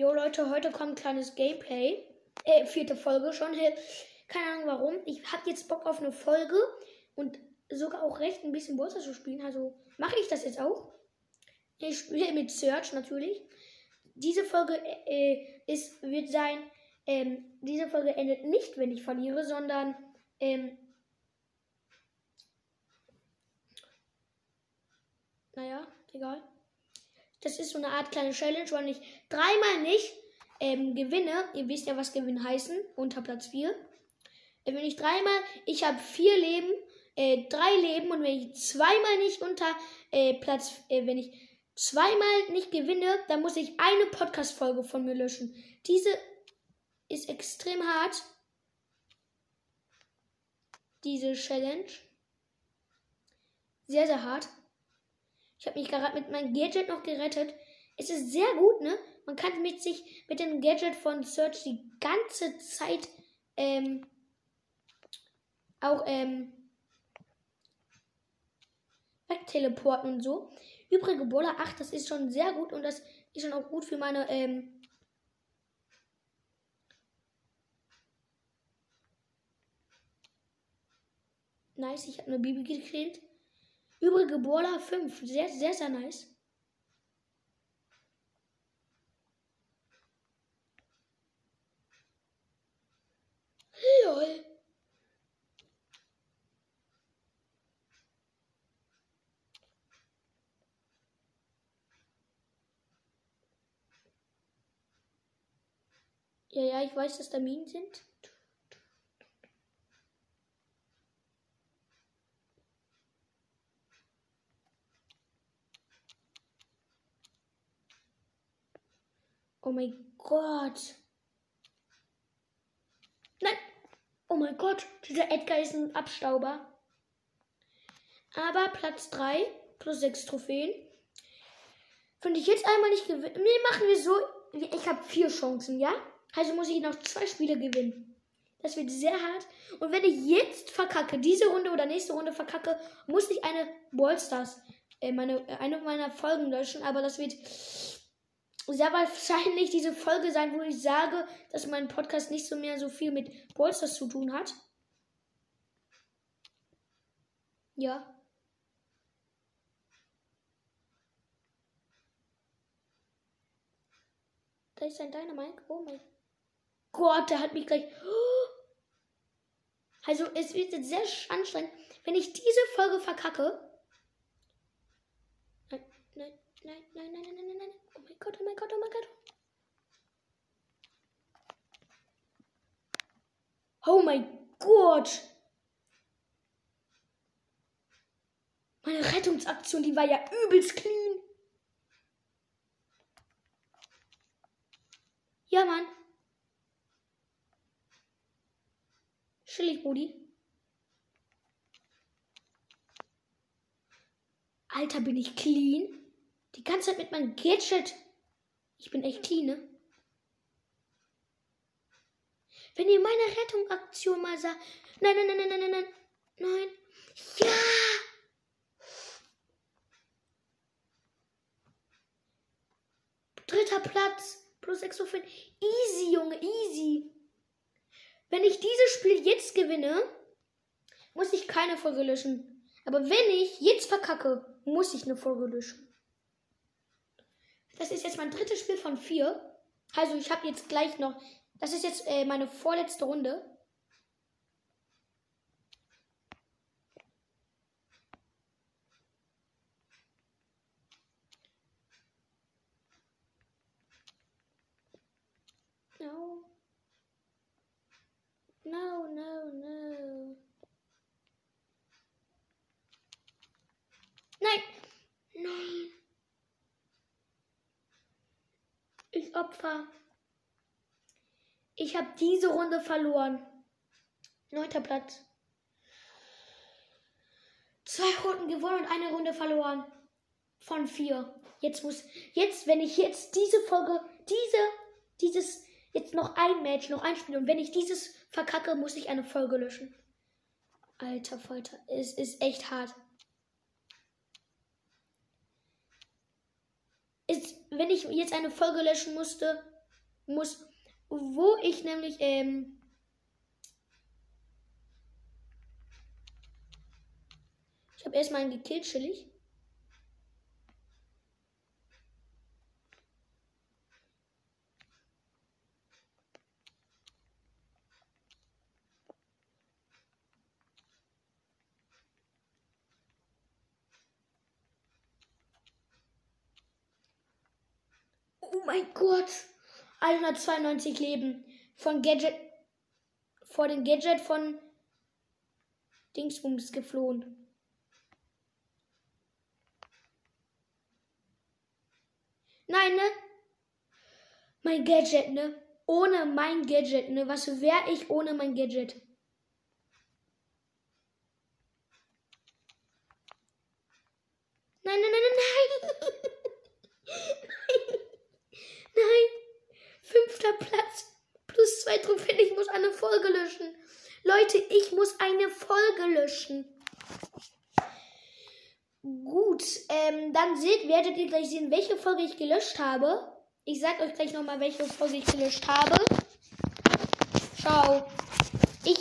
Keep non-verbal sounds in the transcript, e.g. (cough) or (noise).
Jo Leute, heute kommt ein kleines Gameplay. Äh, vierte Folge schon. Keine Ahnung warum. Ich habe jetzt Bock auf eine Folge und sogar auch recht ein bisschen Bolster zu spielen. Also mache ich das jetzt auch. Ich spiele mit Search natürlich. Diese Folge äh, ist, wird sein, ähm, diese Folge endet nicht, wenn ich verliere, sondern ähm, naja, egal. Das ist so eine Art kleine Challenge, weil ich dreimal nicht ähm, gewinne. Ihr wisst ja, was Gewinn heißen, unter Platz 4. Äh, wenn ich dreimal, ich habe vier Leben, äh, drei Leben und wenn ich zweimal nicht unter äh, Platz, äh, wenn ich zweimal nicht gewinne, dann muss ich eine Podcast-Folge von mir löschen. Diese ist extrem hart. Diese Challenge. Sehr, sehr hart. Ich habe mich gerade mit meinem Gadget noch gerettet. Es ist sehr gut, ne? Man kann mit sich mit dem Gadget von Search die ganze Zeit ähm, auch ähm, wegteleporten und so. Übrige Bola 8, das ist schon sehr gut und das ist schon auch gut für meine ähm, Nice, ich habe eine Bibi gekillt. Übrige Bola 5. Sehr, sehr, sehr nice. Lol. Ja, ja, ich weiß, dass da Minen sind. Oh mein Gott. Nein. Oh mein Gott. Dieser Edgar ist ein Abstauber. Aber Platz 3 plus 6 Trophäen. Finde ich jetzt einmal nicht gewinnen. Nee, machen wir so. Ich habe vier Chancen, ja? Also muss ich noch zwei Spiele gewinnen. Das wird sehr hart. Und wenn ich jetzt verkacke, diese Runde oder nächste Runde verkacke, muss ich eine Ballstars, äh, meine, eine meiner Folgen löschen. Aber das wird sehr wahrscheinlich diese Folge sein, wo ich sage, dass mein Podcast nicht so mehr so viel mit Polsters zu tun hat. Ja. Da ist ein Dynamite. Oh mein Gott, der hat mich gleich. (gasps) Also, es wird jetzt sehr anstrengend, wenn ich diese Folge verkacke. Nein, nein, nein, nein, nein, nein, nein, nein. Oh mein Gott, oh mein Gott, oh mein Gott. Oh mein Gott. Meine Rettungsaktion, die war ja übelst clean. Ja, Mann. Chillig, Brudi. Alter, bin ich clean? Die ganze Zeit mit meinem Gadget. Ich bin echt clean, ne? Wenn ihr meine Rettungsaktion mal sagt. Nein, nein, nein, nein, nein, nein, nein. Nein. Ja! Dritter Platz. Plus 6 5. Easy, Junge, easy. Wenn ich dieses Spiel jetzt gewinne, muss ich keine Folge löschen. Aber wenn ich jetzt verkacke, muss ich eine Folge löschen. Das ist jetzt mein drittes Spiel von vier. Also ich habe jetzt gleich noch. Das ist jetzt äh, meine vorletzte Runde. No. No, no, no. Nein. Nein. Ich opfer. Ich habe diese Runde verloren. Neunter Platz. Zwei Runden gewonnen und eine Runde verloren. Von vier. Jetzt muss, jetzt, wenn ich jetzt diese Folge, diese, dieses, jetzt noch ein Match, noch ein Spiel und wenn ich dieses verkacke, muss ich eine Folge löschen. Alter Falter, es ist echt hart. Ist, wenn ich jetzt eine Folge löschen musste, muss, wo ich nämlich, ähm, ich habe erstmal einen gekillt, chillig. Oh mein Gott. 192 Leben. Von Gadget. Vor dem Gadget von Dingsbums geflohen. Nein, ne? Mein Gadget, ne? Ohne mein Gadget, ne? Was wäre ich ohne mein Gadget? Nein, nein, nein, nein, nein. (laughs) Nein. Fünfter Platz. Plus zwei Trophäen. Ich muss eine Folge löschen. Leute, ich muss eine Folge löschen. Gut, ähm, dann seht, werdet ihr gleich sehen, welche Folge ich gelöscht habe. Ich sag euch gleich nochmal, welche Folge ich gelöscht habe. Ciao. Ich